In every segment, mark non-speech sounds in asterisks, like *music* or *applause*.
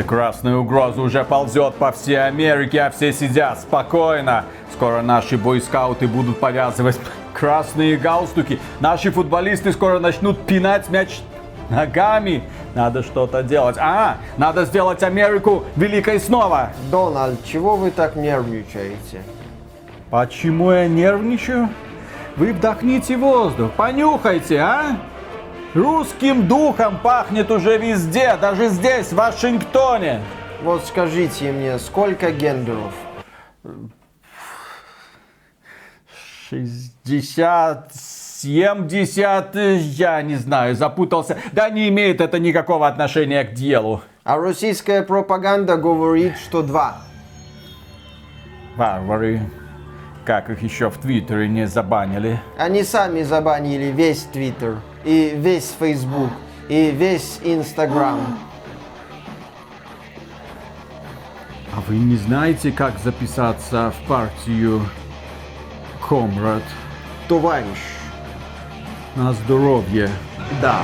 Да красная угроза уже ползет по всей Америке, а все сидят спокойно. Скоро наши бойскауты будут повязывать *laughs* красные галстуки. Наши футболисты скоро начнут пинать мяч ногами. Надо что-то делать. А, надо сделать Америку великой снова. Дональд, чего вы так нервничаете? Почему я нервничаю? Вы вдохните воздух, понюхайте, а? Русским духом пахнет уже везде, даже здесь, в Вашингтоне. Вот скажите мне, сколько гендеров? 60, 70, я не знаю, запутался. Да не имеет это никакого отношения к делу. А российская пропаганда говорит, что два. Варвары. Как их еще в Твиттере не забанили? Они сами забанили весь Твиттер, и весь Фейсбук, и весь Инстаграм. А вы не знаете, как записаться в партию Комрад? Товарищ. На здоровье. Да.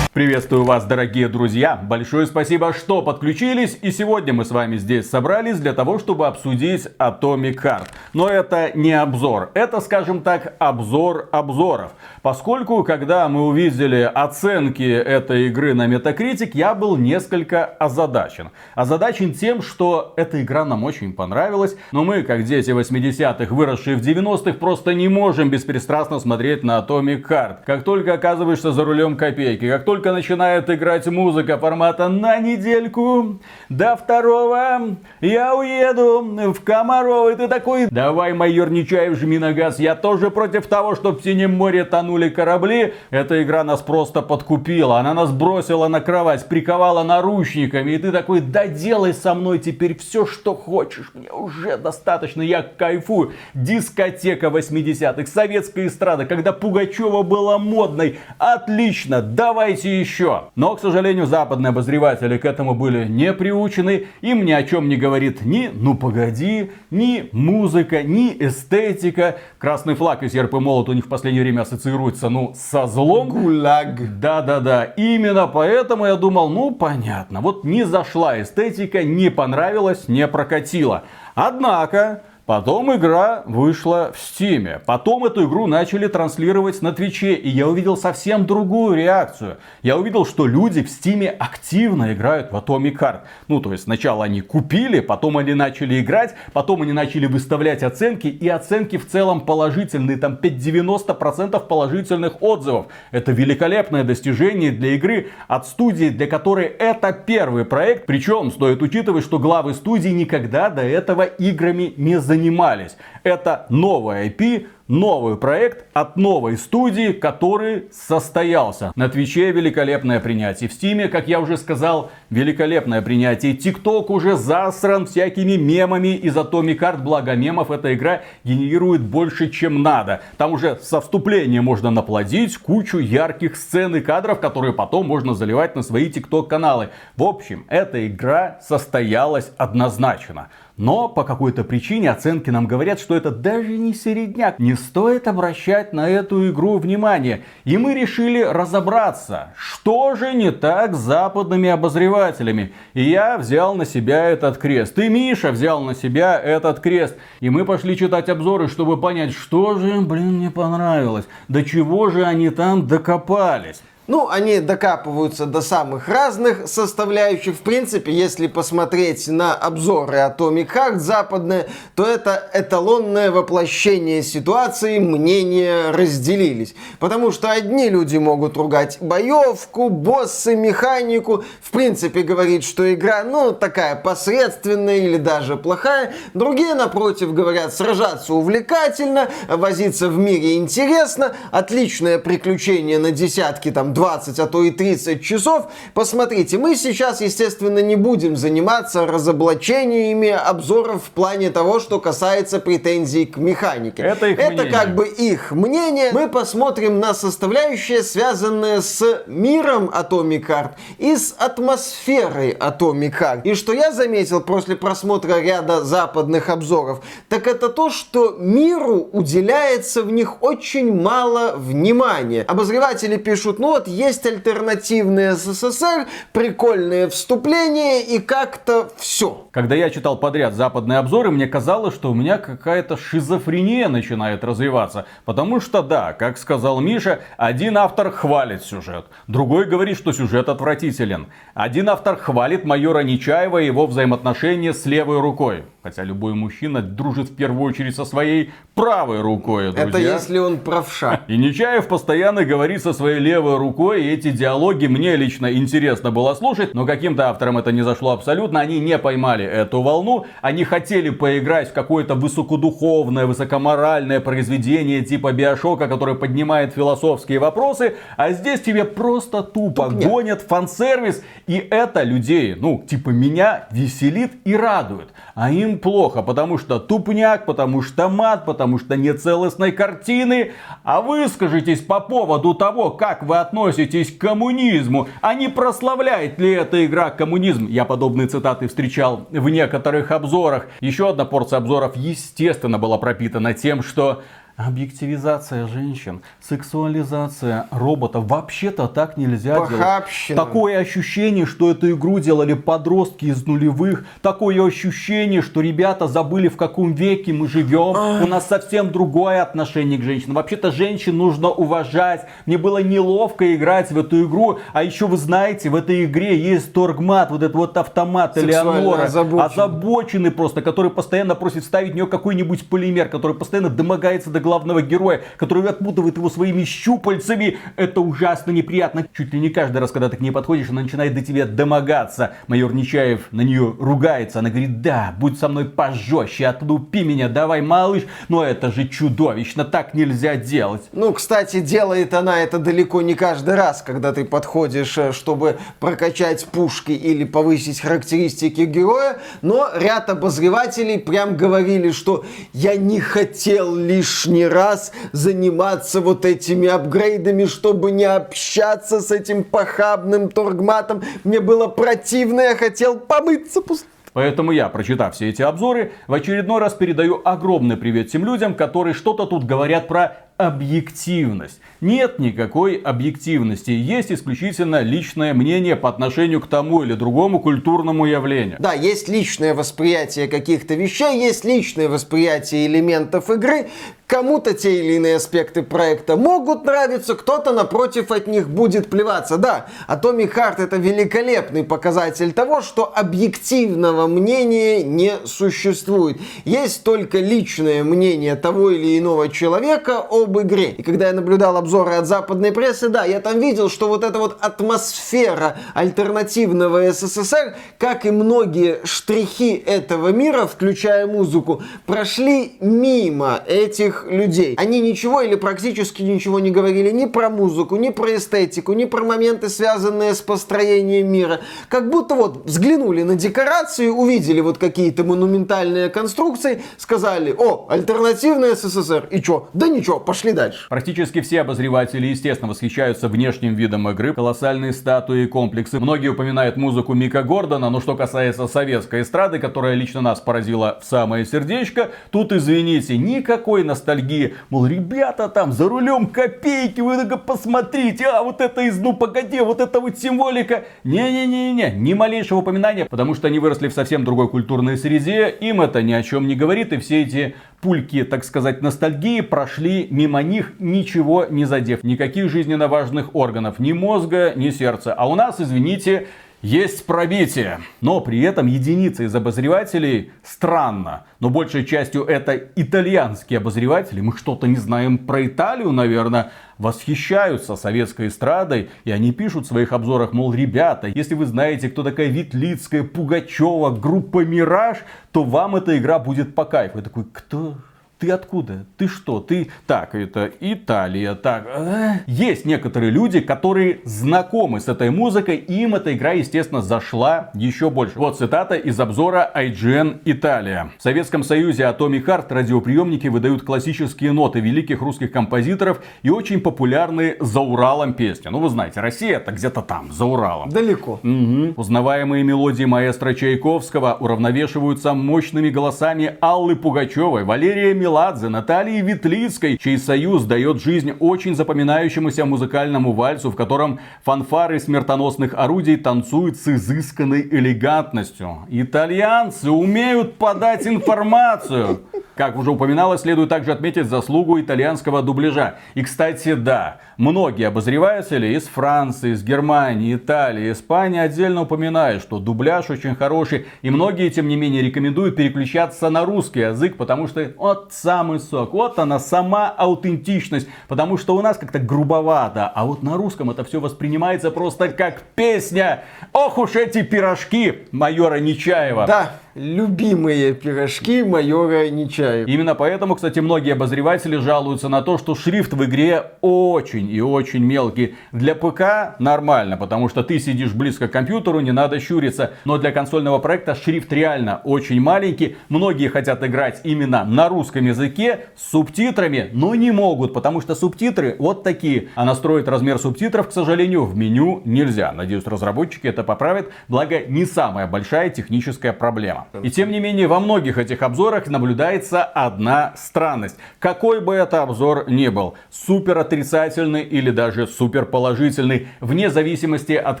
Приветствую вас, дорогие друзья! Большое спасибо, что подключились. И сегодня мы с вами здесь собрались для того, чтобы обсудить Atomic Heart. Но это не обзор, это, скажем так, обзор обзоров. Поскольку, когда мы увидели оценки этой игры на Metacritic, я был несколько озадачен. Озадачен тем, что эта игра нам очень понравилась, но мы, как дети 80-х, выросшие в 90-х, просто не можем беспристрастно смотреть на Atomic Heart. Как только оказываешься за рулем копейки, как только только начинает играть музыка формата на недельку, до второго я уеду в Комарово. И ты такой, давай, майор Нечаев, жми на газ. Я тоже против того, чтобы в Синем море тонули корабли. Эта игра нас просто подкупила. Она нас бросила на кровать, приковала наручниками. И ты такой, да делай со мной теперь все, что хочешь. Мне уже достаточно, я кайфую. Дискотека 80-х, советская эстрада, когда Пугачева была модной. Отлично, давайте еще. Но, к сожалению, западные обозреватели к этому были не приучены. Им ни о чем не говорит ни «ну погоди», ни музыка, ни эстетика. Красный флаг и серп и молот у них в последнее время ассоциируется, ну, со злом. Гулаг. Да-да-да. Именно поэтому я думал, ну, понятно. Вот не зашла эстетика, не понравилась, не прокатила. Однако, Потом игра вышла в Стиме. Потом эту игру начали транслировать на Твиче. И я увидел совсем другую реакцию. Я увидел, что люди в Стиме активно играют в Atomic Heart. Ну, то есть сначала они купили, потом они начали играть, потом они начали выставлять оценки. И оценки в целом положительные. Там 5-90% положительных отзывов. Это великолепное достижение для игры от студии, для которой это первый проект. Причем стоит учитывать, что главы студии никогда до этого играми не занимались занимались. Это новая IP, новый проект от новой студии, который состоялся. На Твиче великолепное принятие. В Стиме, как я уже сказал, великолепное принятие. ТикТок уже засран всякими мемами из Atomic Heart. Благо мемов эта игра генерирует больше, чем надо. Там уже со вступления можно наплодить кучу ярких сцен и кадров, которые потом можно заливать на свои ТикТок каналы. В общем, эта игра состоялась однозначно. Но по какой-то причине оценки нам говорят, что это даже не середняк. Не стоит обращать на эту игру внимание. И мы решили разобраться, что же не так с западными обозревателями. И я взял на себя этот крест. И Миша взял на себя этот крест. И мы пошли читать обзоры, чтобы понять, что же, блин, не понравилось. До чего же они там докопались. Ну, они докапываются до самых разных составляющих. В принципе, если посмотреть на обзоры Atomic Heart западные, то это эталонное воплощение ситуации, мнения разделились. Потому что одни люди могут ругать боевку, боссы, механику, в принципе говорить, что игра, ну, такая посредственная или даже плохая. Другие, напротив, говорят, сражаться увлекательно, возиться в мире интересно, отличное приключение на десятки, там, 20, а то и 30 часов. Посмотрите, мы сейчас, естественно, не будем заниматься разоблачениями обзоров в плане того, что касается претензий к механике. Это их Это мнение. как бы их мнение. Мы посмотрим на составляющие, связанные с миром Atomic Heart и с атмосферой Atomic Heart. И что я заметил после просмотра ряда западных обзоров, так это то, что миру уделяется в них очень мало внимания. Обозреватели пишут, ну вот есть альтернативный СССР, прикольное вступление и как-то все. Когда я читал подряд западные обзоры, мне казалось, что у меня какая-то шизофрения начинает развиваться. Потому что, да, как сказал Миша, один автор хвалит сюжет, другой говорит, что сюжет отвратителен. Один автор хвалит майора Нечаева и его взаимоотношения с левой рукой. Хотя любой мужчина дружит в первую очередь со своей правой рукой, друзья. Это если он правша. И Нечаев постоянно говорит со своей левой рукой, и эти диалоги мне лично интересно было слушать, но каким-то авторам это не зашло абсолютно, они не поймали эту волну, они хотели поиграть в какое-то высокодуховное, высокоморальное произведение типа Биошока, которое поднимает философские вопросы, а здесь тебе просто тупо Тупняк. гонят фан-сервис, и это людей, ну, типа меня, веселит и радует. А им плохо, потому что тупняк, потому что мат, потому что нет целостной картины. А вы скажитесь по поводу того, как вы относитесь к коммунизму, а не прославляет ли эта игра коммунизм. Я подобные цитаты встречал в некоторых обзорах. Еще одна порция обзоров, естественно, была пропитана тем, что Объективизация женщин, сексуализация роботов. Вообще-то так нельзя Похабщина. делать. Такое ощущение, что эту игру делали подростки из нулевых. Такое ощущение, что ребята забыли в каком веке мы живем. У нас совсем другое отношение к женщинам. Вообще-то женщин нужно уважать. Мне было неловко играть в эту игру. А еще вы знаете, в этой игре есть торгмат, вот этот вот автомат Элеонора. Озабоченный. озабоченный просто, который постоянно просит ставить в нее какой-нибудь полимер, который постоянно домогается до главного героя, который отпутывает его своими щупальцами. Это ужасно неприятно. Чуть ли не каждый раз, когда ты к ней подходишь, она начинает до тебя домогаться. Майор Нечаев на нее ругается. Она говорит, да, будь со мной пожестче, отлупи меня, давай, малыш. Но это же чудовищно, так нельзя делать. Ну, кстати, делает она это далеко не каждый раз, когда ты подходишь, э, чтобы прокачать пушки или повысить характеристики героя. Но ряд обозревателей прям говорили, что я не хотел лишний лишний раз заниматься вот этими апгрейдами, чтобы не общаться с этим похабным торгматом. Мне было противно, я хотел помыться пусть. Поэтому я, прочитав все эти обзоры, в очередной раз передаю огромный привет тем людям, которые что-то тут говорят про объективность. Нет никакой объективности. Есть исключительно личное мнение по отношению к тому или другому культурному явлению. Да, есть личное восприятие каких-то вещей, есть личное восприятие элементов игры. Кому-то те или иные аспекты проекта могут нравиться, кто-то напротив от них будет плеваться. Да, Atomic Heart это великолепный показатель того, что объективного мнения не существует. Есть только личное мнение того или иного человека об игре. И когда я наблюдал обзоры от западной прессы, да, я там видел, что вот эта вот атмосфера альтернативного СССР, как и многие штрихи этого мира, включая музыку, прошли мимо этих людей. Они ничего или практически ничего не говорили ни про музыку, ни про эстетику, ни про моменты, связанные с построением мира. Как будто вот взглянули на декорации, увидели вот какие-то монументальные конструкции, сказали, о, альтернативный СССР. И чё? Да ничего, пошли пошли дальше. Практически все обозреватели, естественно, восхищаются внешним видом игры, колоссальные статуи и комплексы. Многие упоминают музыку Мика Гордона, но что касается советской эстрады, которая лично нас поразила в самое сердечко, тут, извините, никакой ностальгии. Мол, ребята там за рулем копейки, вы только посмотрите, а вот это из «Ну погоди», вот это вот символика. Не-не-не-не, ни малейшего упоминания, потому что они выросли в совсем другой культурной среде, им это ни о чем не говорит, и все эти пульки, так сказать, ностальгии прошли мимо них, ничего не задев. Никаких жизненно важных органов, ни мозга, ни сердца. А у нас, извините, есть пробитие. Но при этом единицы из обозревателей странно. Но большей частью это итальянские обозреватели. Мы что-то не знаем про Италию, наверное. Восхищаются советской эстрадой. И они пишут в своих обзорах, мол, ребята, если вы знаете, кто такая Ветлицкая, Пугачева, группа Мираж, то вам эта игра будет по кайфу. Я такой, кто? Ты откуда? Ты что? Ты... Так, это Италия. Так, э? есть некоторые люди, которые знакомы с этой музыкой. И им эта игра, естественно, зашла еще больше. Вот цитата из обзора IGN Италия. В Советском Союзе Atomic Heart радиоприемники выдают классические ноты великих русских композиторов и очень популярные за Уралом песни. Ну, вы знаете, Россия это где-то там, за Уралом. Далеко. Угу. Узнаваемые мелодии маэстро Чайковского уравновешиваются мощными голосами Аллы Пугачевой, Валерия Мил Меладзе, Натальи Ветлицкой, чей союз дает жизнь очень запоминающемуся музыкальному вальсу, в котором фанфары смертоносных орудий танцуют с изысканной элегантностью. Итальянцы умеют подать информацию. Как уже упоминалось, следует также отметить заслугу итальянского дубляжа. И, кстати, да, многие обозреватели из Франции, из Германии, Италии, Испании отдельно упоминают, что дубляж очень хороший. И многие, тем не менее, рекомендуют переключаться на русский язык, потому что вот самый сок, вот она сама аутентичность. Потому что у нас как-то грубовато, а вот на русском это все воспринимается просто как песня. Ох уж эти пирожки майора Нечаева. Да, любимые пирожки майора Нечаева. Именно поэтому, кстати, многие обозреватели жалуются на то, что шрифт в игре очень и очень мелкий. Для ПК нормально, потому что ты сидишь близко к компьютеру, не надо щуриться. Но для консольного проекта шрифт реально очень маленький. Многие хотят играть именно на русском языке с субтитрами, но не могут, потому что субтитры вот такие. А настроить размер субтитров, к сожалению, в меню нельзя. Надеюсь, разработчики это поправят, благо не самая большая техническая проблема. И тем не менее, во многих этих обзорах наблюдается одна странность. Какой бы это обзор ни был, супер отрицательный или даже супер положительный, вне зависимости от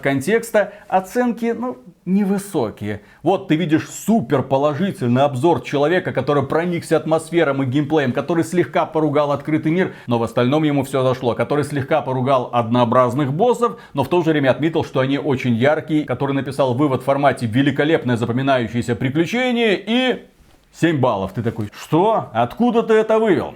контекста, оценки, ну, невысокие. Вот ты видишь супер положительный обзор человека, который проникся атмосфером и геймплеем, который слегка поругал открытый мир, но в остальном ему все зашло, который слегка поругал однообразных боссов, но в то же время отметил, что они очень яркие, который написал вывод в формате великолепное запоминающееся приключение и 7 баллов. Ты такой, что? Откуда ты это вывел?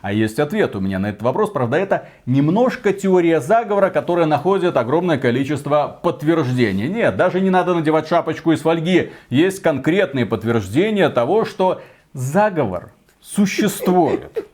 А есть ответ у меня на этот вопрос. Правда, это немножко теория заговора, которая находит огромное количество подтверждений. Нет, даже не надо надевать шапочку из фольги. Есть конкретные подтверждения того, что заговор существует.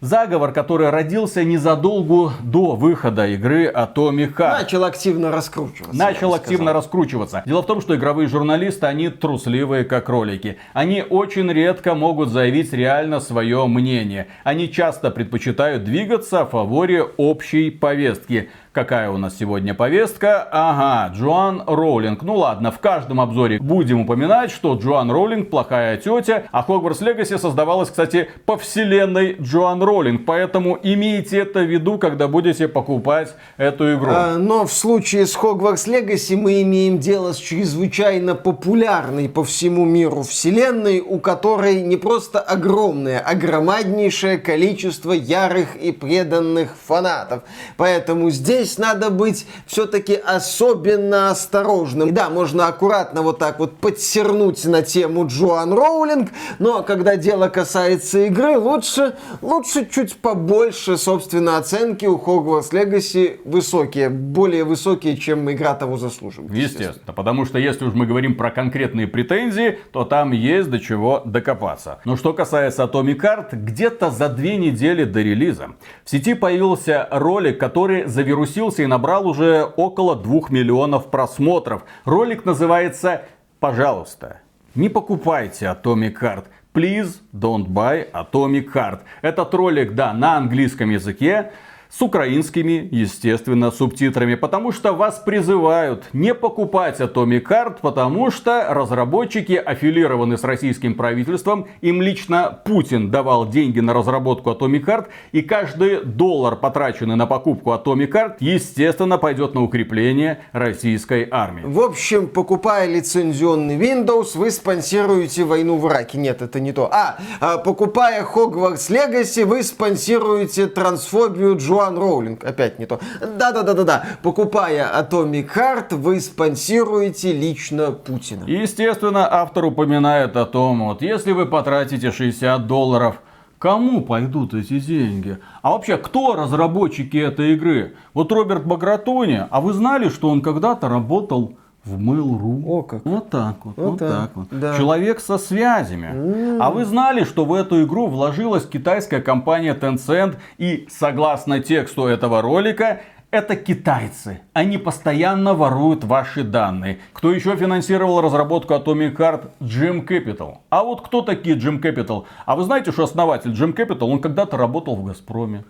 Заговор, который родился незадолго до выхода игры Atomic Heart. Начал активно раскручиваться. Начал активно раскручиваться. Дело в том, что игровые журналисты, они трусливые, как кролики. Они очень редко могут заявить реально свое мнение. Они часто предпочитают двигаться в фаворе общей повестки. Какая у нас сегодня повестка? Ага, Джоан Роулинг. Ну ладно, в каждом обзоре будем упоминать, что Джоан Роулинг плохая тетя, а Хогвартс Легаси создавалась, кстати, по вселенной Джоан Роулинг. Поэтому имейте это в виду, когда будете покупать эту игру. А, но в случае с Хогвартс Легаси мы имеем дело с чрезвычайно популярной по всему миру вселенной, у которой не просто огромное, а громаднейшее количество ярых и преданных фанатов. Поэтому здесь здесь надо быть все-таки особенно осторожным. И да, можно аккуратно вот так вот подсернуть на тему Джоан Роулинг, но когда дело касается игры, лучше, лучше чуть побольше, собственно, оценки у Hogwarts Legacy высокие, более высокие, чем игра того заслуживает. Естественно, естественно, потому что если уж мы говорим про конкретные претензии, то там есть до чего докопаться. Но что касается Atomic Heart, где-то за две недели до релиза в сети появился ролик, который завирусился запустился и набрал уже около 2 миллионов просмотров. Ролик называется «Пожалуйста, не покупайте Atomic Heart». Please don't buy Atomic Heart. Этот ролик, да, на английском языке с украинскими, естественно, субтитрами, потому что вас призывают не покупать Atomic Heart, потому что разработчики аффилированы с российским правительством, им лично Путин давал деньги на разработку Atomic Heart, и каждый доллар, потраченный на покупку Atomic Heart, естественно, пойдет на укрепление российской армии. В общем, покупая лицензионный Windows, вы спонсируете войну в Ираке. Нет, это не то. А, а покупая Hogwarts Legacy, вы спонсируете трансфобию Джоа Джоан Роулинг, опять не то. Да-да-да-да-да, покупая Atomic Heart, вы спонсируете лично Путина. Естественно, автор упоминает о том, вот если вы потратите 60 долларов, Кому пойдут эти деньги? А вообще, кто разработчики этой игры? Вот Роберт Багратони, а вы знали, что он когда-то работал в Mail.ru. О, как. Вот так вот, вот, вот так, так вот. Да. Человек со связями. Mm. А вы знали, что в эту игру вложилась китайская компания Tencent и, согласно тексту этого ролика, это китайцы. Они постоянно воруют ваши данные. Кто еще финансировал разработку Atomic Heart? Jim Capital. А вот кто такие Jim Capital? А вы знаете, что основатель Jim Capital, он когда-то работал в Газпроме.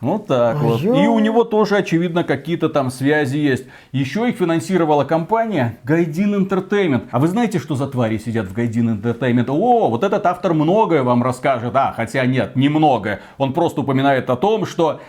Вот так а вот. И у него тоже, очевидно, какие-то там связи есть. Еще их финансировала компания Гайдин Entertainment. А вы знаете, что за твари сидят в Гайдин Entertainment? О, вот этот автор многое вам расскажет. А, хотя нет, немного. Он просто упоминает о том, что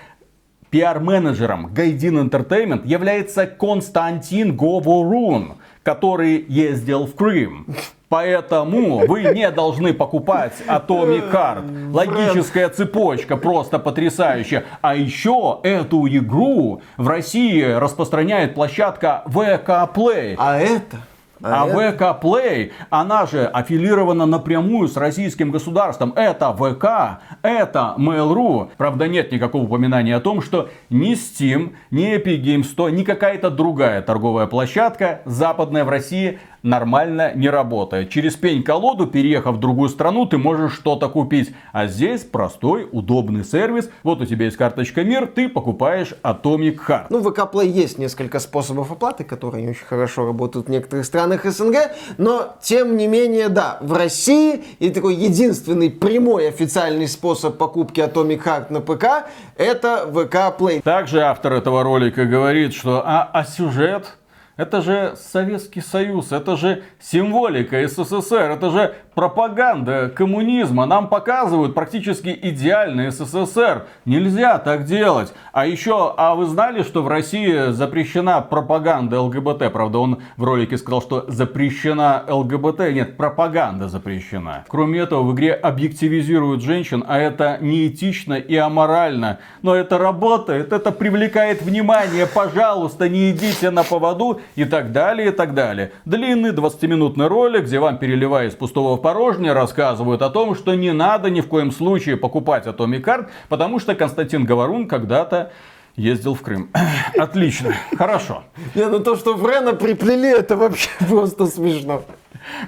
Пиар-менеджером Гайдин Entertainment является Константин Говорун, который ездил в Крым. Поэтому вы не должны покупать Atomic Card. Логическая цепочка просто потрясающая. А еще эту игру в России распространяет площадка VK Play. А это а, а ВК Play, она же аффилирована напрямую с российским государством. Это ВК, это Mail.ru. Правда, нет никакого упоминания о том, что ни Steam, ни Epic Games Store, ни какая-то другая торговая площадка западная в России нормально не работает. Через пень-колоду, переехав в другую страну, ты можешь что-то купить. А здесь простой, удобный сервис. Вот у тебя есть карточка МИР, ты покупаешь Atomic Heart. Ну, в ВК Play есть несколько способов оплаты, которые не очень хорошо работают в некоторых странах СНГ. Но, тем не менее, да, в России и такой единственный прямой официальный способ покупки Atomic Heart на ПК это ВК Play. Также автор этого ролика говорит, что а, а сюжет это же Советский Союз, это же символика СССР, это же пропаганда коммунизма. Нам показывают практически идеальный СССР. Нельзя так делать. А еще, а вы знали, что в России запрещена пропаганда ЛГБТ? Правда, он в ролике сказал, что запрещена ЛГБТ. Нет, пропаганда запрещена. Кроме этого, в игре объективизируют женщин, а это неэтично и аморально. Но это работает, это привлекает внимание. Пожалуйста, не идите на поводу и так далее, и так далее. Длинный 20-минутный ролик, где вам переливая из пустого в порожнее, рассказывают о том, что не надо ни в коем случае покупать Atomic Card, потому что Константин Говорун когда-то ездил в Крым. *clears throat* Отлично, хорошо. Не, ну то, что Френа приплели, это вообще *laughs* просто смешно.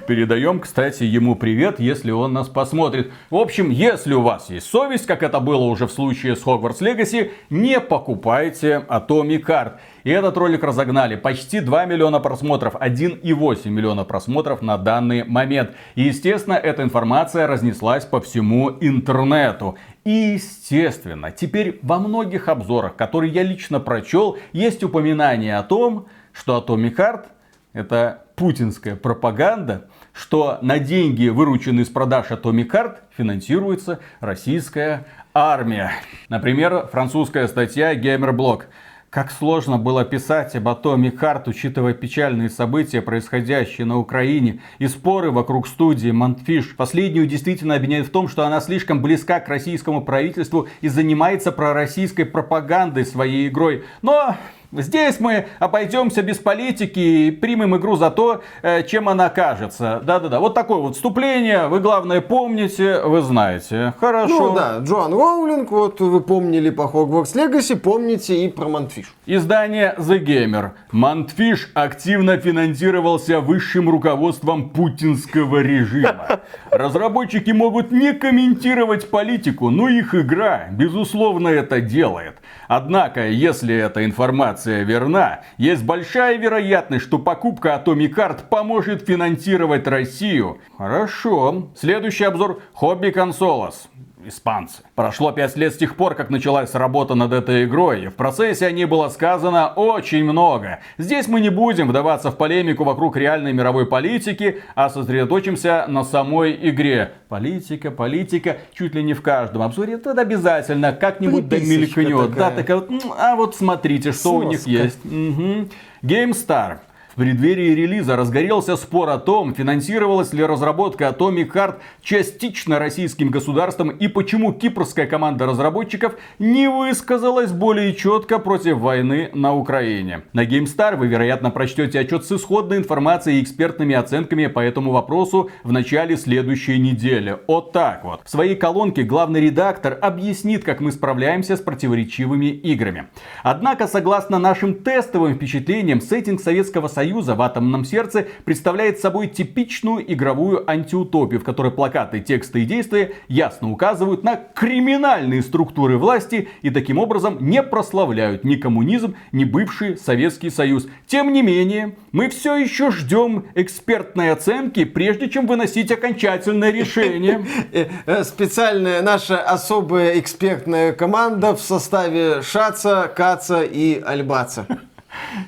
Передаем, кстати, ему привет, если он нас посмотрит. В общем, если у вас есть совесть, как это было уже в случае с Hogwarts Legacy, не покупайте Atomic Card. И этот ролик разогнали. Почти 2 миллиона просмотров, 1,8 миллиона просмотров на данный момент. И, естественно, эта информация разнеслась по всему интернету. И, естественно, теперь во многих обзорах, которые я лично прочел, есть упоминание о том, что Atomic Heart это путинская пропаганда, что на деньги, вырученные из продаж Atomic Heart, финансируется российская армия. Например, французская статья Gameblog. Как сложно было писать об Atomic Heart, учитывая печальные события, происходящие на Украине, и споры вокруг студии Mundfish. Последнюю действительно обвиняют в том, что она слишком близка к российскому правительству и занимается пророссийской пропагандой своей игрой. Но Здесь мы обойдемся без политики и примем игру за то, э, чем она кажется. Да-да-да, вот такое вот вступление. Вы, главное, помните, вы знаете. Хорошо. Ну да, Джоан Роулинг, вот вы помнили по Hogwarts Legacy, помните и про Mundfish. Издание The Gamer. Mundfish активно финансировался высшим руководством путинского режима. *laughs* Разработчики могут не комментировать политику, но их игра, безусловно, это делает. Однако, если эта информация верна, есть большая вероятность, что покупка Atomic Card поможет финансировать Россию. Хорошо. Следующий обзор Хобби Консолос испанцы. Прошло 5 лет с тех пор, как началась работа над этой игрой, и в процессе о ней было сказано очень много. Здесь мы не будем вдаваться в полемику вокруг реальной мировой политики, а сосредоточимся на самой игре. Политика, политика, чуть ли не в каждом обзоре, это обязательно как-нибудь домелькнет. Да, такая вот, а вот смотрите, что Сноска. у них есть. Угу. GameStar в преддверии релиза разгорелся спор о том, финансировалась ли разработка Atomic Heart частично российским государством и почему кипрская команда разработчиков не высказалась более четко против войны на Украине. На GameStar вы, вероятно, прочтете отчет с исходной информацией и экспертными оценками по этому вопросу в начале следующей недели. Вот так вот. В своей колонке главный редактор объяснит, как мы справляемся с противоречивыми играми. Однако, согласно нашим тестовым впечатлениям, сеттинг Советского Союза Союза в атомном сердце представляет собой типичную игровую антиутопию, в которой плакаты, тексты и действия ясно указывают на криминальные структуры власти и таким образом не прославляют ни коммунизм, ни бывший Советский Союз. Тем не менее, мы все еще ждем экспертной оценки, прежде чем выносить окончательное решение. *laughs* Э, э, специальная наша особая экспертная команда в составе Шаца, Каца и Альбаца.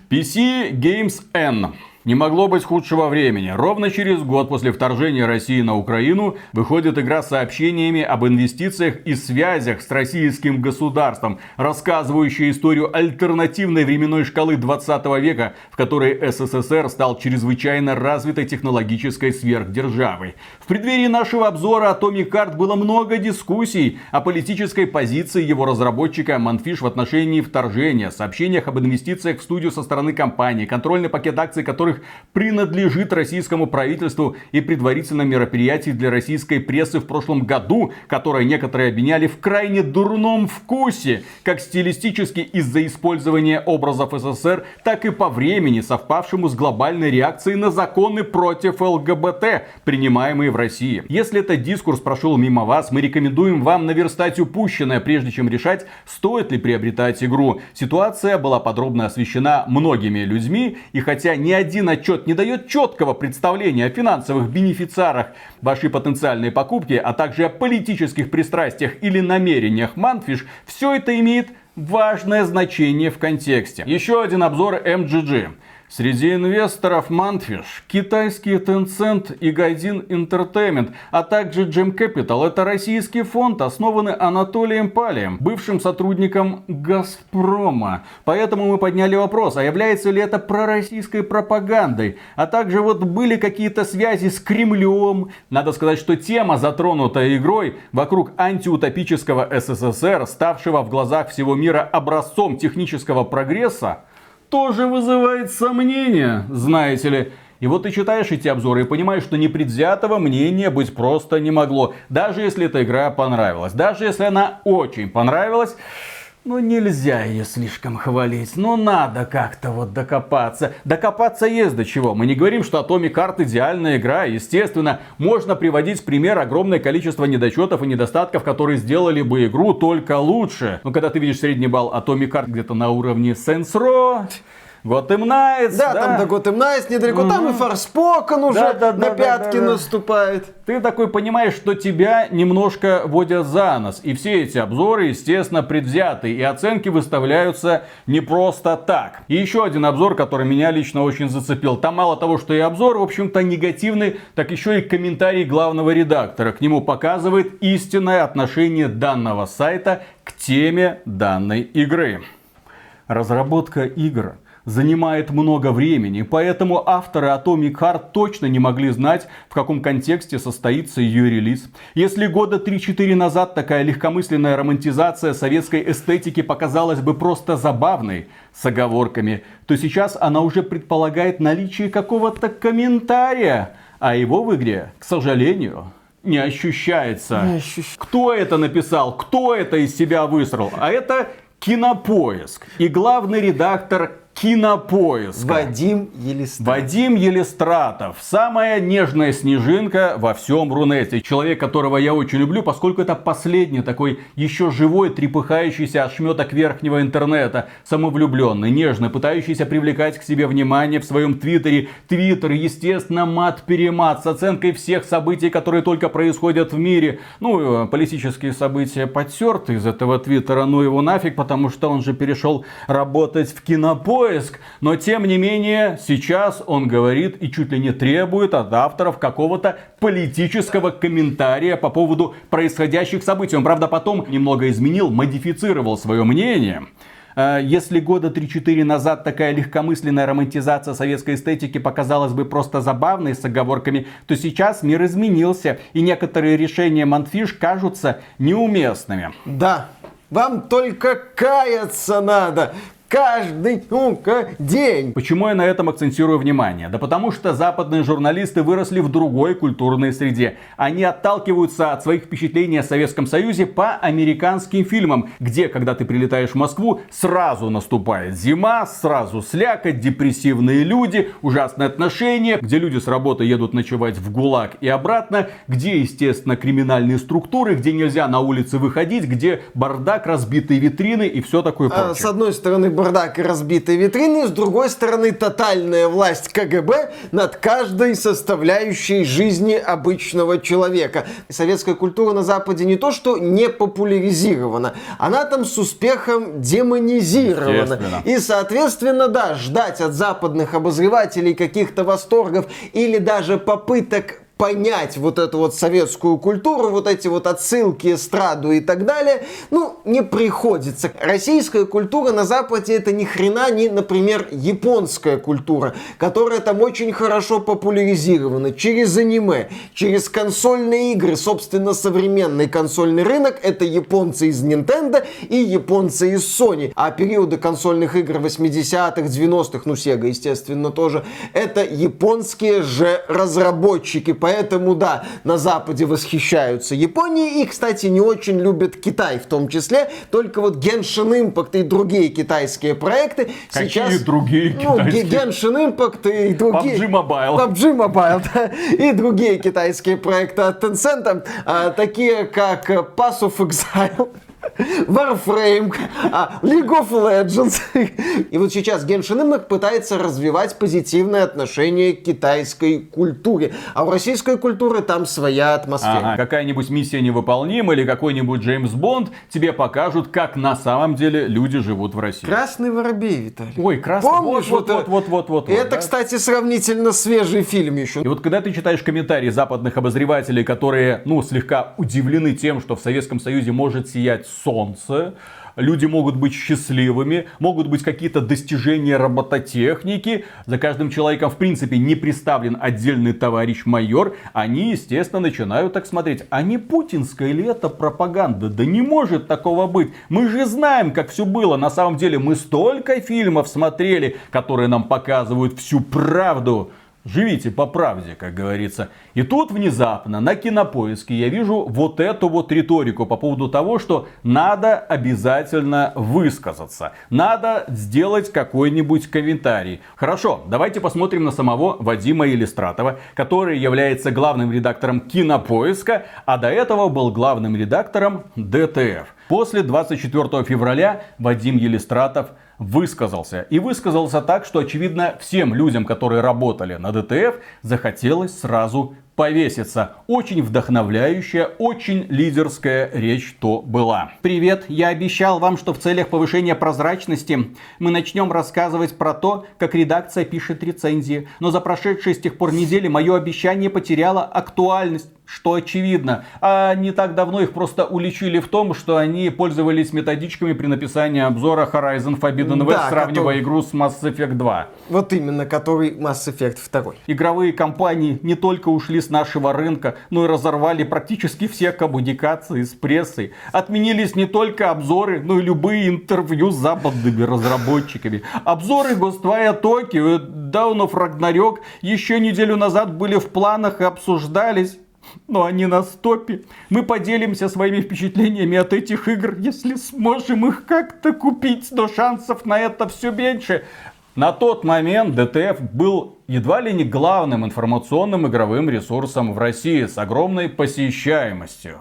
PC Games N не могло быть худшего времени. Ровно через год после вторжения России на Украину выходит игра с сообщениями об инвестициях и связях с российским государством, рассказывающая историю альтернативной временной шкалы 20 века, в которой СССР стал чрезвычайно развитой технологической сверхдержавой. В преддверии нашего обзора Atomic Heart было много дискуссий о политической позиции его разработчика Манфиш в отношении вторжения, сообщениях об инвестициях в студию со стороны компании, контрольный пакет акций которых которых принадлежит российскому правительству и предварительном мероприятии для российской прессы в прошлом году, которое некоторые обвиняли в крайне дурном вкусе, как стилистически из-за использования образов СССР, так и по времени, совпавшему с глобальной реакцией на законы против ЛГБТ, принимаемые в России. Если этот дискурс прошел мимо вас, мы рекомендуем вам наверстать упущенное, прежде чем решать, стоит ли приобретать игру. Ситуация была подробно освещена многими людьми, и хотя ни один один отчет не дает четкого представления о финансовых бенефициарах вашей потенциальной покупки, а также о политических пристрастиях или намерениях Манфиш, все это имеет важное значение в контексте. Еще один обзор MGG. Среди инвесторов Mantfish, китайский Tencent и Гайдин Entertainment, а также Gem Capital. Это российский фонд, основанный Анатолием Палием, бывшим сотрудником Газпрома. Поэтому мы подняли вопрос, а является ли это пророссийской пропагандой? А также вот были какие-то связи с Кремлем. Надо сказать, что тема, затронутая игрой, вокруг антиутопического СССР, ставшего в глазах всего мира образцом технического прогресса, тоже вызывает сомнения, знаете ли. И вот ты читаешь эти обзоры и понимаешь, что непредвзятого мнения быть просто не могло. Даже если эта игра понравилась. Даже если она очень понравилась. Ну нельзя ее слишком хвалить, но надо как-то вот докопаться. Докопаться есть до чего. Мы не говорим, что Atomic Heart идеальная игра. Естественно, можно приводить пример огромное количество недочетов и недостатков, которые сделали бы игру только лучше. Но когда ты видишь средний балл Atomic Heart где-то на уровне Saints Row, Gotham Knights. Да, да, там до Gotham Knights недалеко, угу. там и Форспокен уже да, да, на да, пятки да, да, наступает. Ты такой понимаешь, что тебя немножко водят за нос. И все эти обзоры, естественно, предвзяты. И оценки выставляются не просто так. И еще один обзор, который меня лично очень зацепил. Там мало того, что и обзор, в общем-то, негативный, так еще и комментарий главного редактора. К нему показывает истинное отношение данного сайта к теме данной игры. Разработка игр занимает много времени, поэтому авторы Atomic Heart точно не могли знать, в каком контексте состоится ее релиз. Если года 3-4 назад такая легкомысленная романтизация советской эстетики показалась бы просто забавной, с оговорками, то сейчас она уже предполагает наличие какого-то комментария, а его в игре, к сожалению, не ощущается. Не ощущ... Кто это написал? Кто это из себя высрал? А это Кинопоиск. И главный редактор Кинопоиск. Вадим Елистратов. Вадим Елистратов. Самая нежная снежинка во всем Рунете. Человек, которого я очень люблю, поскольку это последний такой еще живой, трепыхающийся ошметок верхнего интернета. Самовлюбленный, нежный, пытающийся привлекать к себе внимание в своем твиттере. Твиттер, естественно, мат-перемат с оценкой всех событий, которые только происходят в мире. Ну, политические события подтерты из этого твиттера, ну его нафиг, потому что он же перешел работать в Кинопоиск поиск, но тем не менее сейчас он говорит и чуть ли не требует от авторов какого-то политического комментария по поводу происходящих событий. Он, правда, потом немного изменил, модифицировал свое мнение. Э, если года 3-4 назад такая легкомысленная романтизация советской эстетики показалась бы просто забавной с оговорками, то сейчас мир изменился, и некоторые решения Манфиш кажутся неуместными. Да, вам только каяться надо. Каждый ну-ка, день. Почему я на этом акцентирую внимание? Да потому что западные журналисты выросли в другой культурной среде. Они отталкиваются от своих впечатлений о Советском Союзе по американским фильмам, где, когда ты прилетаешь в Москву, сразу наступает зима, сразу слякоть, депрессивные люди, ужасные отношения, где люди с работы едут ночевать в ГУЛАГ и обратно, где, естественно, криминальные структуры, где нельзя на улице выходить, где бардак, разбитые витрины и все такое а, прочее. С одной стороны бардак и разбитые витрины, с другой стороны тотальная власть КГБ над каждой составляющей жизни обычного человека. Советская культура на Западе не то, что не популяризирована, она там с успехом демонизирована. И, соответственно, да, ждать от западных обозревателей каких-то восторгов или даже попыток понять вот эту вот советскую культуру, вот эти вот отсылки, эстраду и так далее, ну, не приходится. Российская культура на Западе это ни хрена не, например, японская культура, которая там очень хорошо популяризирована через аниме, через консольные игры. Собственно, современный консольный рынок это японцы из Nintendo и японцы из Sony. А периоды консольных игр 80-х, 90-х, ну, Sega, естественно, тоже, это японские же разработчики Поэтому, да, на Западе восхищаются Японией и, кстати, не очень любят Китай в том числе. Только вот Genshin Impact и другие китайские проекты Какие сейчас... другие ну, китайские? Genshin Impact и другие... PUBG Mobile. PUBG Mobile, да. И другие китайские проекты от Tencent, а, такие как Pass of Exile, Warframe, а, League of Legends. И вот сейчас Genshin Impact пытается развивать позитивное отношение к китайской культуре. А у российской культуры там своя атмосфера. Ага, какая-нибудь миссия невыполнима или какой-нибудь Джеймс Бонд тебе покажут, как на самом деле люди живут в России. Красный воробей, Виталий. Ой, красный. Помнишь вот, вот, вот, вот, вот. Это, да? кстати, сравнительно свежий фильм еще. И вот когда ты читаешь комментарии западных обозревателей, которые, ну, слегка удивлены тем, что в Советском Союзе может сиять солнце, люди могут быть счастливыми, могут быть какие-то достижения робототехники, за каждым человеком в принципе не представлен отдельный товарищ майор, они, естественно, начинают так смотреть, а не путинская ли это пропаганда? Да не может такого быть. Мы же знаем, как все было. На самом деле мы столько фильмов смотрели, которые нам показывают всю правду. Живите по правде, как говорится. И тут внезапно на кинопоиске я вижу вот эту вот риторику по поводу того, что надо обязательно высказаться. Надо сделать какой-нибудь комментарий. Хорошо, давайте посмотрим на самого Вадима Елистратова, который является главным редактором кинопоиска, а до этого был главным редактором DTF. После 24 февраля Вадим Елистратов высказался. И высказался так, что очевидно всем людям, которые работали на DTF, захотелось сразу повеситься. Очень вдохновляющая, очень лидерская речь то была. Привет, я обещал вам, что в целях повышения прозрачности мы начнем рассказывать про то, как редакция пишет рецензии. Но за прошедшие с тех пор недели мое обещание потеряло актуальность что очевидно. А не так давно их просто уличили в том, что они пользовались методичками при написании обзора Horizon Forbidden West, да, сравнивая который... игру с Mass Effect 2. Вот именно, который Mass Effect 2. Игровые компании не только ушли с нашего рынка, но и разорвали практически все коммуникации с прессой. Отменились не только обзоры, но и любые интервью с западными разработчиками. Обзоры Ghostwire Tokyo, Dawn of Ragnarok еще неделю назад были в планах и обсуждались но они на стопе. Мы поделимся своими впечатлениями от этих игр, если сможем их как-то купить, но шансов на это все меньше. На тот момент DTF был едва ли не главным информационным игровым ресурсом в России с огромной посещаемостью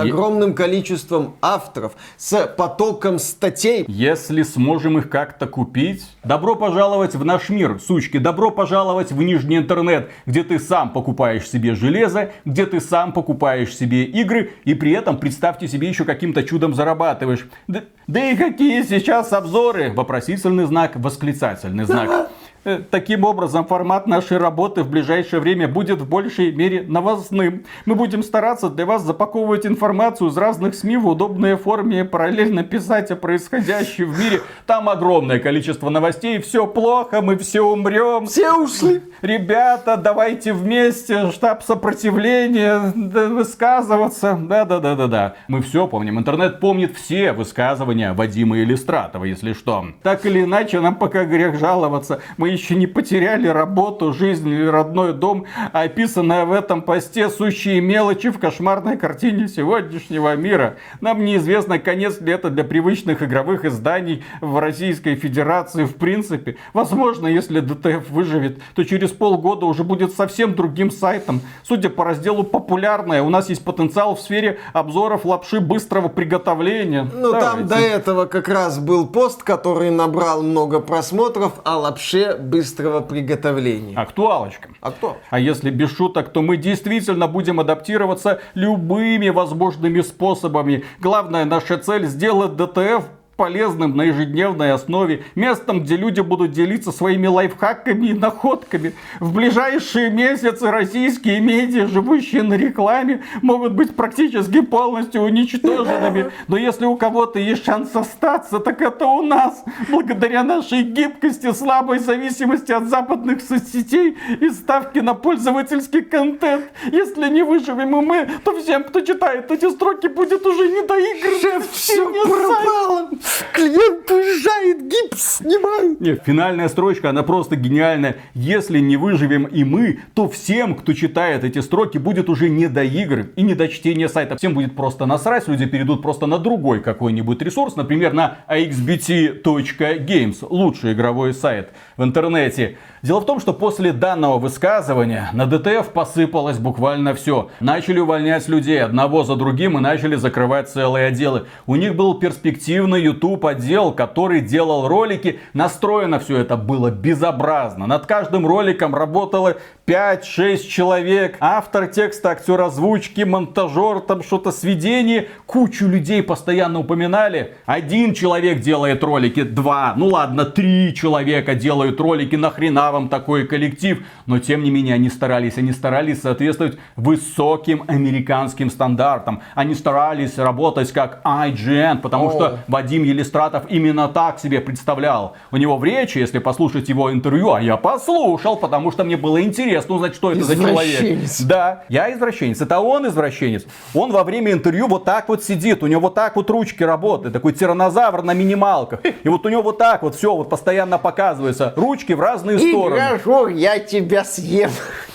огромным количеством авторов, с потоком статей. Если сможем их как-то купить, добро пожаловать в наш мир, сучки, добро пожаловать в нижний интернет, где ты сам покупаешь себе железо, где ты сам покупаешь себе игры, и при этом, представьте себе, еще каким-то чудом зарабатываешь. Да, да и какие сейчас обзоры? Вопросительный знак, восклицательный знак. Э, таким образом, формат нашей работы в ближайшее время будет в большей мере новостным. Мы будем стараться для вас запаковывать информацию из разных СМИ в удобной форме и параллельно писать о происходящем в мире. Там огромное количество новостей. Все плохо, мы все умрем. Все ушли. Ребята, давайте вместе, штаб сопротивления, высказываться. Да-да-да-да-да. Мы все помним. Интернет помнит все высказывания Вадима Иллистратова, если что. Так или иначе, нам пока грех жаловаться. Мы еще не потеряли работу, жизнь или родной дом, а описанная в этом посте сущие мелочи в кошмарной картине сегодняшнего мира. Нам неизвестно, конец ли это для привычных игровых изданий в Российской Федерации в принципе. Возможно, если DTF выживет, то через полгода уже будет совсем другим сайтом. Судя по разделу популярное, у нас есть потенциал в сфере обзоров лапши быстрого приготовления. Ну там до этого как раз был пост, который набрал много просмотров о лапше быстрого приготовления. Актуалочка. А кто? А если без шуток, то мы действительно будем адаптироваться любыми возможными способами. Главная наша цель сделать DTF полезным на ежедневной основе, местом, где люди будут делиться своими лайфхаками и находками. В ближайшие месяцы российские медиа, живущие на рекламе, могут быть практически полностью уничтоженными. Но если у кого-то есть шанс остаться, так это у нас. Благодаря нашей гибкости, слабой зависимости от западных соцсетей и ставки на пользовательский контент. Если не выживем и мы, то всем, кто читает эти строки, будет уже не до игр. Шеф, все пропало. Клиент уезжает, гипс снимают. Нет, финальная строчка, она просто гениальная. Если не выживем и мы, то всем, кто читает эти строки, будет уже не до игр и не до чтения сайта. Всем будет просто насрать, люди перейдут просто на другой какой-нибудь ресурс, например, на axbt.games, лучший игровой сайт в интернете. Дело в том, что после данного высказывания на ДТФ посыпалось буквально все. Начали увольнять людей одного за другим и начали закрывать целые отделы. У них был перспективный YouTube отдел, который делал ролики. Настроено все это было безобразно. Над каждым роликом работало 5-6 человек. Автор текста, актер озвучки, монтажер, там что-то сведение. Кучу людей постоянно упоминали. Один человек делает ролики, два, ну ладно, три человека делают ролики. Нахрена вам такой коллектив. Но тем не менее они старались, они старались соответствовать высоким американским стандартам. Они старались работать как IGN, потому О. что Вадим Елистратов именно так себе представлял. У него в речи, если послушать его интервью, а я послушал, потому что мне было интересно узнать, что это за человек. Да, я извращенец. Это он извращенец. Он во время интервью вот так вот сидит, у него вот так вот ручки работают, такой тиранозавр на минималках. И вот у него вот так вот все вот постоянно показывается. Ручки в разные стороны стороны. я тебя съем.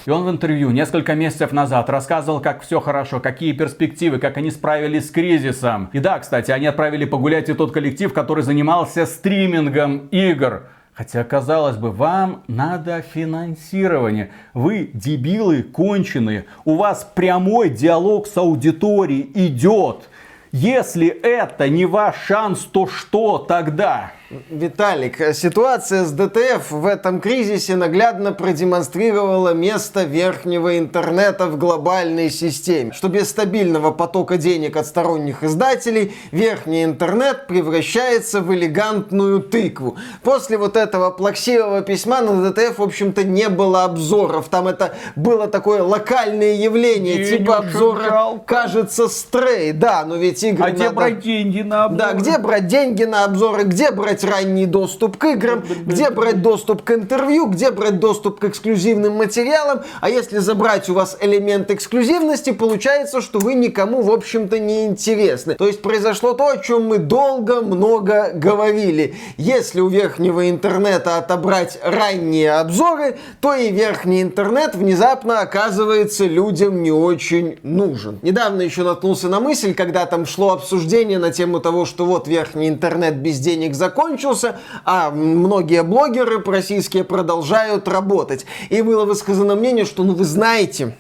И он в интервью несколько месяцев назад рассказывал, как все хорошо, какие перспективы, как они справились с кризисом. И да, кстати, они отправили погулять и тот коллектив, который занимался стримингом игр. Хотя, казалось бы, вам надо финансирование. Вы дебилы конченые. У вас прямой диалог с аудиторией идет. Если это не ваш шанс, то что тогда? Виталик, ситуация с DTF в этом кризисе наглядно продемонстрировала место верхнего интернета в глобальной системе. Что без стабильного потока денег от сторонних издателей, верхний интернет превращается в элегантную тыкву. После вот этого плаксивого письма на DTF, в общем-то, не было обзоров. Там это было такое локальное явление, И типа обзора, жалко. кажется, Stray. Да, но ведь игры А надо... где брать деньги на обзоры? Да, где брать деньги на обзоры, где брать ранний доступ к играм, где брать доступ к интервью, где брать доступ к эксклюзивным материалам. А если забрать у вас элемент эксклюзивности, получается, что вы никому, в общем-то, не интересны. То есть произошло то, о чем мы долго, много говорили. Если у верхнего интернета отобрать ранние обзоры, то и верхний интернет внезапно оказывается людям не очень нужен. Недавно еще наткнулся на мысль, когда там шло обсуждение на тему того, что вот верхний интернет без денег закончился, а многие блогеры российские продолжают работать. И было высказано мнение, что, ну вы знаете,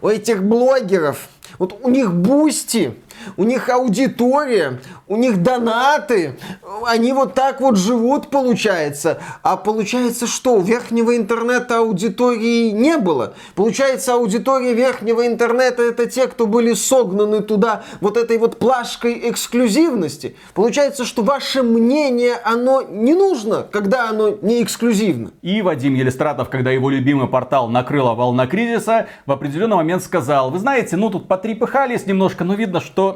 у этих блогеров, вот у них Boosty, у них аудитория, у них донаты, они вот так вот живут, получается. А получается что? У верхнего интернета аудитории не было. Получается, аудитория верхнего интернета это те, кто были согнаны туда вот этой вот плашкой эксклюзивности. Получается, что ваше мнение, оно не нужно, когда оно не эксклюзивно. И Вадим Елистратов, когда его любимый портал накрыла волна кризиса, в определенный момент сказал, вы знаете, ну тут потрепыхались немножко, но видно, что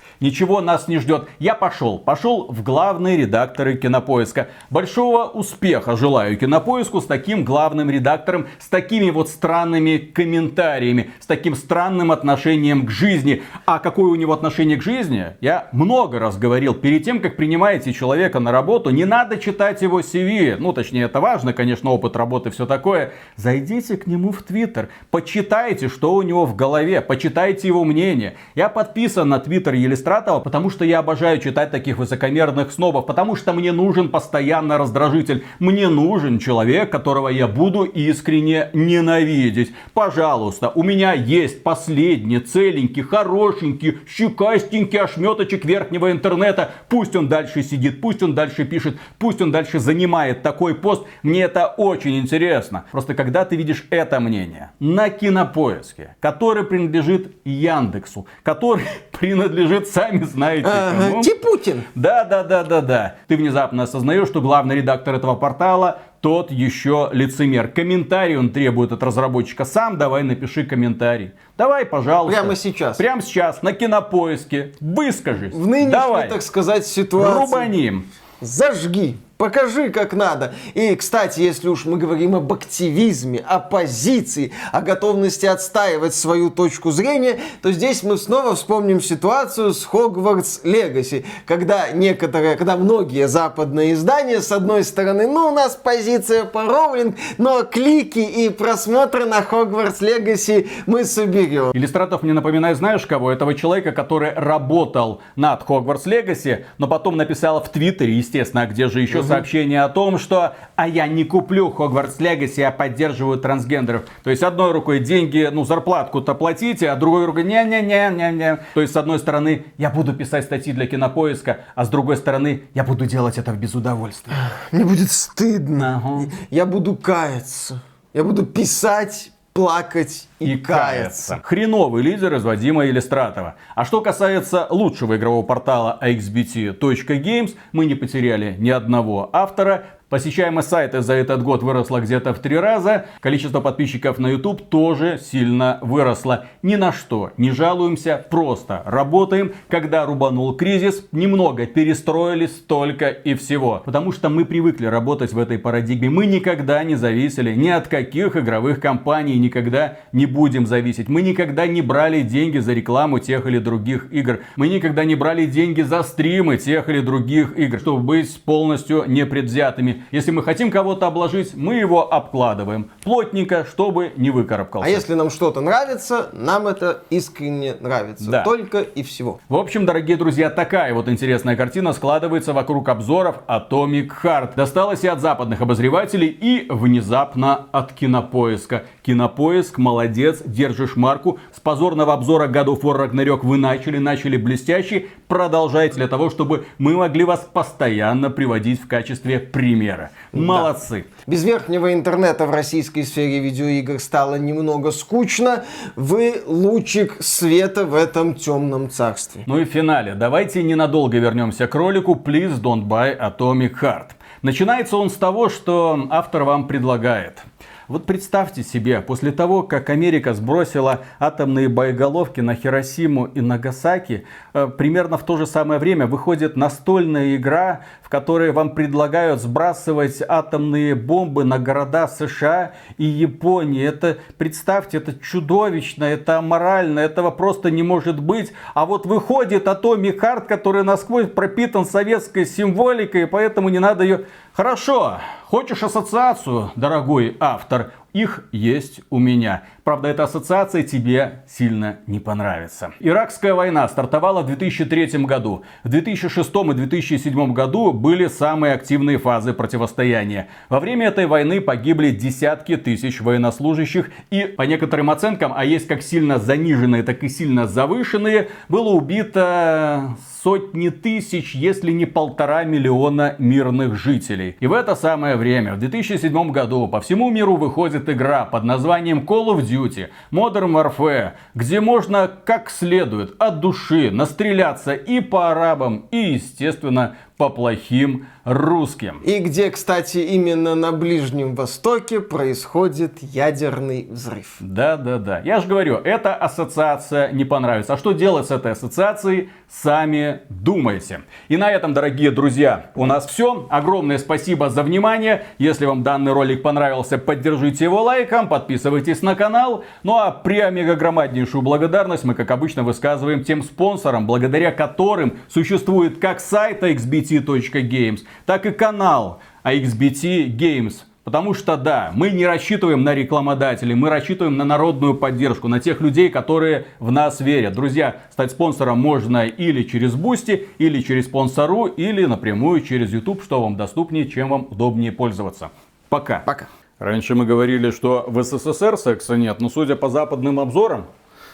Ничего нас не ждет. Я пошел. Пошел в главные редакторы Кинопоиска. Большого успеха желаю Кинопоиску с таким главным редактором, с такими вот странными комментариями, с таким странным отношением к жизни. А какое у него отношение к жизни, я много раз говорил. Перед тем, как принимаете человека на работу, не надо читать его CV. Ну, точнее, это важно, конечно, опыт работы, все такое. Зайдите к нему в Твиттер, почитайте, что у него в голове, почитайте его мнение. Я подписан на Твиттер Елистрат Калистратова, потому что я обожаю читать таких высокомерных снобов, потому что мне нужен постоянно раздражитель. Мне нужен человек, которого я буду искренне ненавидеть. Пожалуйста, у меня есть последний целенький, хорошенький, щекастенький ошметочек верхнего интернета. Пусть он дальше сидит, пусть он дальше пишет, пусть он дальше занимает такой пост. Мне это очень интересно. Просто когда ты видишь это мнение на кинопоиске, который принадлежит Яндексу, который *laughs* принадлежит сами знаете кому. Типутин. Да, да, да, да, да. Ты внезапно осознаешь, что главный редактор этого портала тот еще лицемер. Комментарий он требует от разработчика. Сам давай напиши комментарий. Давай, пожалуйста. Прямо сейчас. Прямо сейчас, на кинопоиске. Выскажись. В нынешней, давай. так сказать, ситуации. Рубаним. Зажги. Покажи, как надо. И, кстати, если уж мы говорим об активизме, о позиции, о готовности отстаивать свою точку зрения, то здесь мы снова вспомним ситуацию с Хогвартс Легаси, когда некоторые, когда многие западные издания, с одной стороны, ну, у нас позиция по Роулинг, но клики и просмотры на Хогвартс Легаси мы соберем. Иллюстратов мне напоминает, знаешь кого? Этого человека, который работал над Хогвартс Легаси, но потом написал в Твиттере, естественно, а где же еще сообщение о том, что «а я не куплю Хогвартс Легаси, я поддерживаю трансгендеров». То есть одной рукой деньги, ну зарплатку-то платите, а другой рукой не-не-не-не-не. То есть с одной стороны я буду писать статьи для кинопоиска, а с другой стороны я буду делать это в без удовольствия. Мне будет стыдно. Ага. Я буду каяться. Я буду писать плакать и, и каяться. каяться. Хреновый лидер из Вадима Иллистратова. А что касается лучшего игрового портала axbt.games, мы не потеряли ни одного автора. Посещаемость сайта за этот год выросла где-то в три раза. Количество подписчиков на YouTube тоже сильно выросло. Ни на что не жалуемся, просто работаем. Когда рубанул кризис, немного перестроились только и всего. Потому что мы привыкли работать в этой парадигме. Мы никогда не зависели ни от каких игровых компаний, никогда не будем зависеть. Мы никогда не брали деньги за рекламу тех или других игр. Мы никогда не брали деньги за стримы тех или других игр, чтобы быть полностью непредвзятыми. Если мы хотим кого-то обложить, мы его обкладываем плотненько, чтобы не выкарабкался. А если нам что-то нравится, нам это искренне нравится. Да. Только и всего. В общем, дорогие друзья, такая вот интересная картина складывается вокруг обзоров Atomic Heart. Досталось и от западных обозревателей, и внезапно от Кинопоиска. Кинопоиск, молодец, держишь марку. С позорного обзора God of War Ragnarok вы начали, начали блестяще. Продолжайте для того, чтобы мы могли вас постоянно приводить в качестве примера примера. Молодцы. Да. Без верхнего интернета в российской сфере видеоигр стало немного скучно. Вы лучик света в этом темном царстве. Ну и в финале. Давайте ненадолго вернемся к ролику Please Don't Buy Atomic Heart. Начинается он с того, что автор вам предлагает – вот представьте себе, после того, как Америка сбросила атомные боеголовки на Хиросиму и Нагасаки, э, примерно в то же самое время выходит настольная игра, в которой вам предлагают сбрасывать атомные бомбы на города США и Японии. Это, представьте, это чудовищно, это аморально, этого просто не может быть. А вот выходит Atomic Heart, который насквозь пропитан советской символикой, поэтому не надо ее Хорошо, хочешь ассоциацию, дорогой автор? Их есть у меня. Правда, эта ассоциация тебе сильно не понравится. Иракская война стартовала в 2003 году. В 2006 и 2007 году были самые активные фазы противостояния. Во время этой войны погибли десятки тысяч военнослужащих и, по некоторым оценкам, а есть как сильно заниженные, так и сильно завышенные, было убито сотни тысяч, если не полтора миллиона мирных жителей. И в это самое время, в 2007 году, по всему миру выходит игра под названием Call of Duty Modern Warfare, где можно как следует от души настреляться и по арабам, и, естественно, по плохим русским. И где, кстати, именно на Ближнем Востоке происходит ядерный взрыв. Да-да-да. Я же говорю, эта ассоциация не понравится. А что делать с этой ассоциацией, сами думайте. И на этом, дорогие друзья, у нас все. Огромное спасибо за внимание. Если вам данный ролик понравился, поддержите его лайком, подписывайтесь на канал. Ну а преомегагромаднейшую благодарность мы, как обычно, высказываем тем спонсорам, благодаря которым существует как сайт XBT axbt.games, так и канал AXBT Games. Потому что да, мы не рассчитываем на рекламодателей, мы рассчитываем на народную поддержку, на тех людей, которые в нас верят. Друзья, стать спонсором можно или через Boosty, или через Sponsr, или напрямую через YouTube, что вам доступнее, чем вам удобнее пользоваться. Пока. Пока. Раньше мы говорили, что в СССР секса нет, но судя по западным обзорам,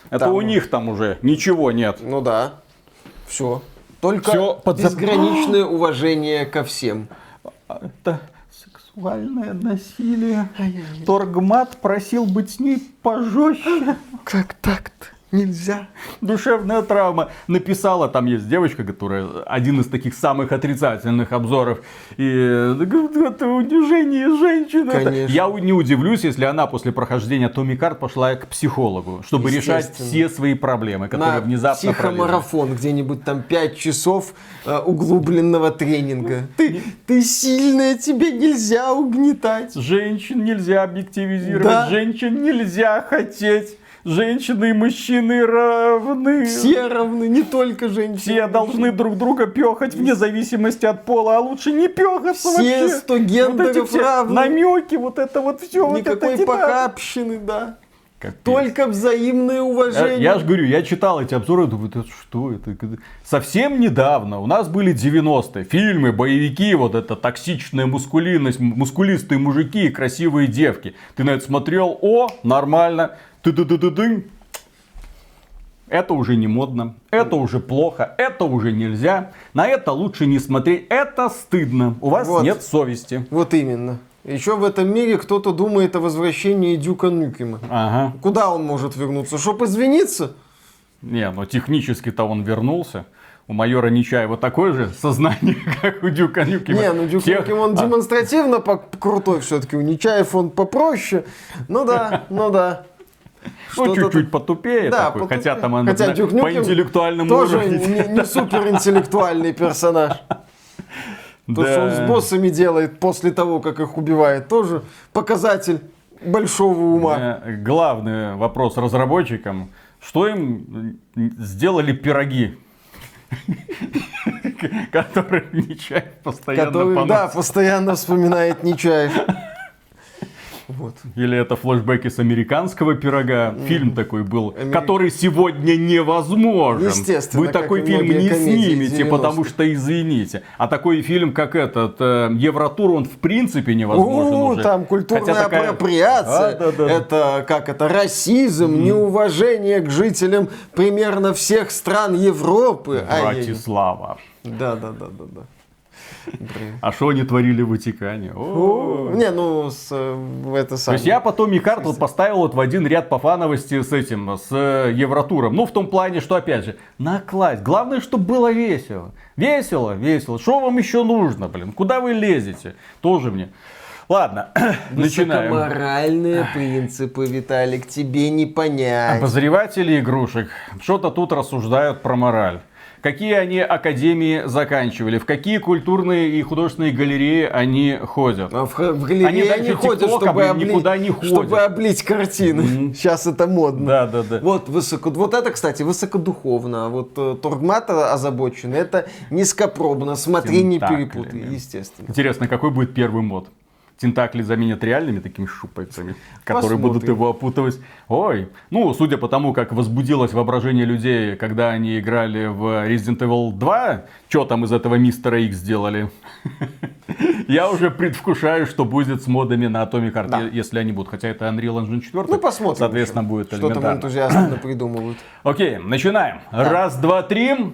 это Там- у них там уже ничего нет. Ну да. Все. Только Всё под зап- безграничное уважение ко всем. Это сексуальное насилие. Торгмат просил быть с ней пожестче. Как так-то? Нельзя. Душевная травма. Написала, там есть девочка, которая один из таких самых отрицательных обзоров. И э, это унижение женщины. Конечно. Я не удивлюсь, если она после прохождения Томми Карт пошла к психологу, чтобы решать все свои проблемы, которые На внезапно психомарафон, где-нибудь там 5 часов э, углубленного тренинга. Ты, ты сильная, тебе нельзя угнетать. Женщин нельзя объективизировать, Да. женщин нельзя хотеть. Женщины и мужчины равны. Все равны, не только женщины. Все должны друг друга пехать вне зависимости от пола, а лучше не пехаться Все вообще. сто гендеров вот эти все равны. намеки, вот это вот все. Никакой вот это похабщины, да. Капец. Только взаимное Я, уважение. я же говорю, я читал эти обзоры, думаю, это что это? Совсем недавно у нас были 90-е. Фильмы, боевики, вот эта токсичная мускулинность, мускулистые мужики и красивые девки. Ты на это смотрел, о, нормально. ты ты ты ты ты Это уже не модно, это уже плохо, это уже нельзя. На это лучше не смотреть, это стыдно. У вас Вот. нет совести. Вот именно. Еще в этом мире кто-то думает о возвращении Дюка Нюкема. Ага. Куда он может вернуться? Чтоб извиниться? Не, ну технически-то он вернулся. У майора Нечаева такое же сознание, *laughs* как у Дюка Нюкема. Не, ну Дюк Всех- Нюкем он А, демонстративно по- крутой все-таки. У Нечаев он попроще. Ну да, ну да. Ну, чуть-чуть потупее Да, такой, потупее. хотя там он Хотя Дюк по интеллектуальному Тоже уровню. не, не *laughs* суперинтеллектуальный персонаж. То, что он Да. с боссами делает после того, как их убивает, тоже показатель большого ума. Главный вопрос разработчикам. Что им сделали пироги? *laughs* Которые Нечаев постоянно Который, да, постоянно вспоминает Нечаев. Вот. Или это флешбеки с американского пирога. Фильм такой был, Амери- который сегодня невозможен. Естественно, Вы такой фильм не снимете, 90-х. потому что извините. А такой фильм, как этот э, Евротур, он в принципе невозможен У, уже. там культурная Хотя такая- апроприация. Да, да, да. Это как это расизм, неуважение к жителям примерно всех стран Европы. Братислава. Да, да, да, да, да. Блин. А что они творили в Ватикане? Не, ну, с, э, это То самое. есть я потом Микарт вот поставил вот в один ряд по фановости с этим, с э, Евротуром. Ну, в том плане, что, опять же, накласть. Главное, чтобы было весело. Весело, весело. Что вам еще нужно, блин? Куда вы лезете? Тоже мне. Ладно, *clears throat* начинаем. Высокоморальные принципы, Виталик, тебе не понять. Обозреватели игрушек что-то тут рассуждают про мораль. Какие они академии заканчивали, в какие культурные и художественные галереи они ходят. А в, в галерее Они они, ходят, чтобы, облить, никуда не ходят. чтобы облить картины. *laughs* Сейчас это модно. Да, да, да. Вот, высоко, вот это, кстати, высокодуховно. Вот э, Торгмата озабочен. Это низкопробно. Смотри, не Тентаклями. перепутай, естественно. Интересно, какой будет первый мод? Тентакли заменят реальными такими шупальцами, которые Посмотрим. будут его опутывать. Ой, ну, судя по тому, как возбудилось воображение людей, когда они играли в Resident Evil 2, что там из этого мистера X сделали? *laughs* Я уже предвкушаю, что будет с модами на Atomic Heart, Да. если они будут. Хотя это Unreal Engine 4. Ну, посмотрим. Соответственно, будет Что там энтузиасты придумывают. Окей, начинаем. Раз, два, три.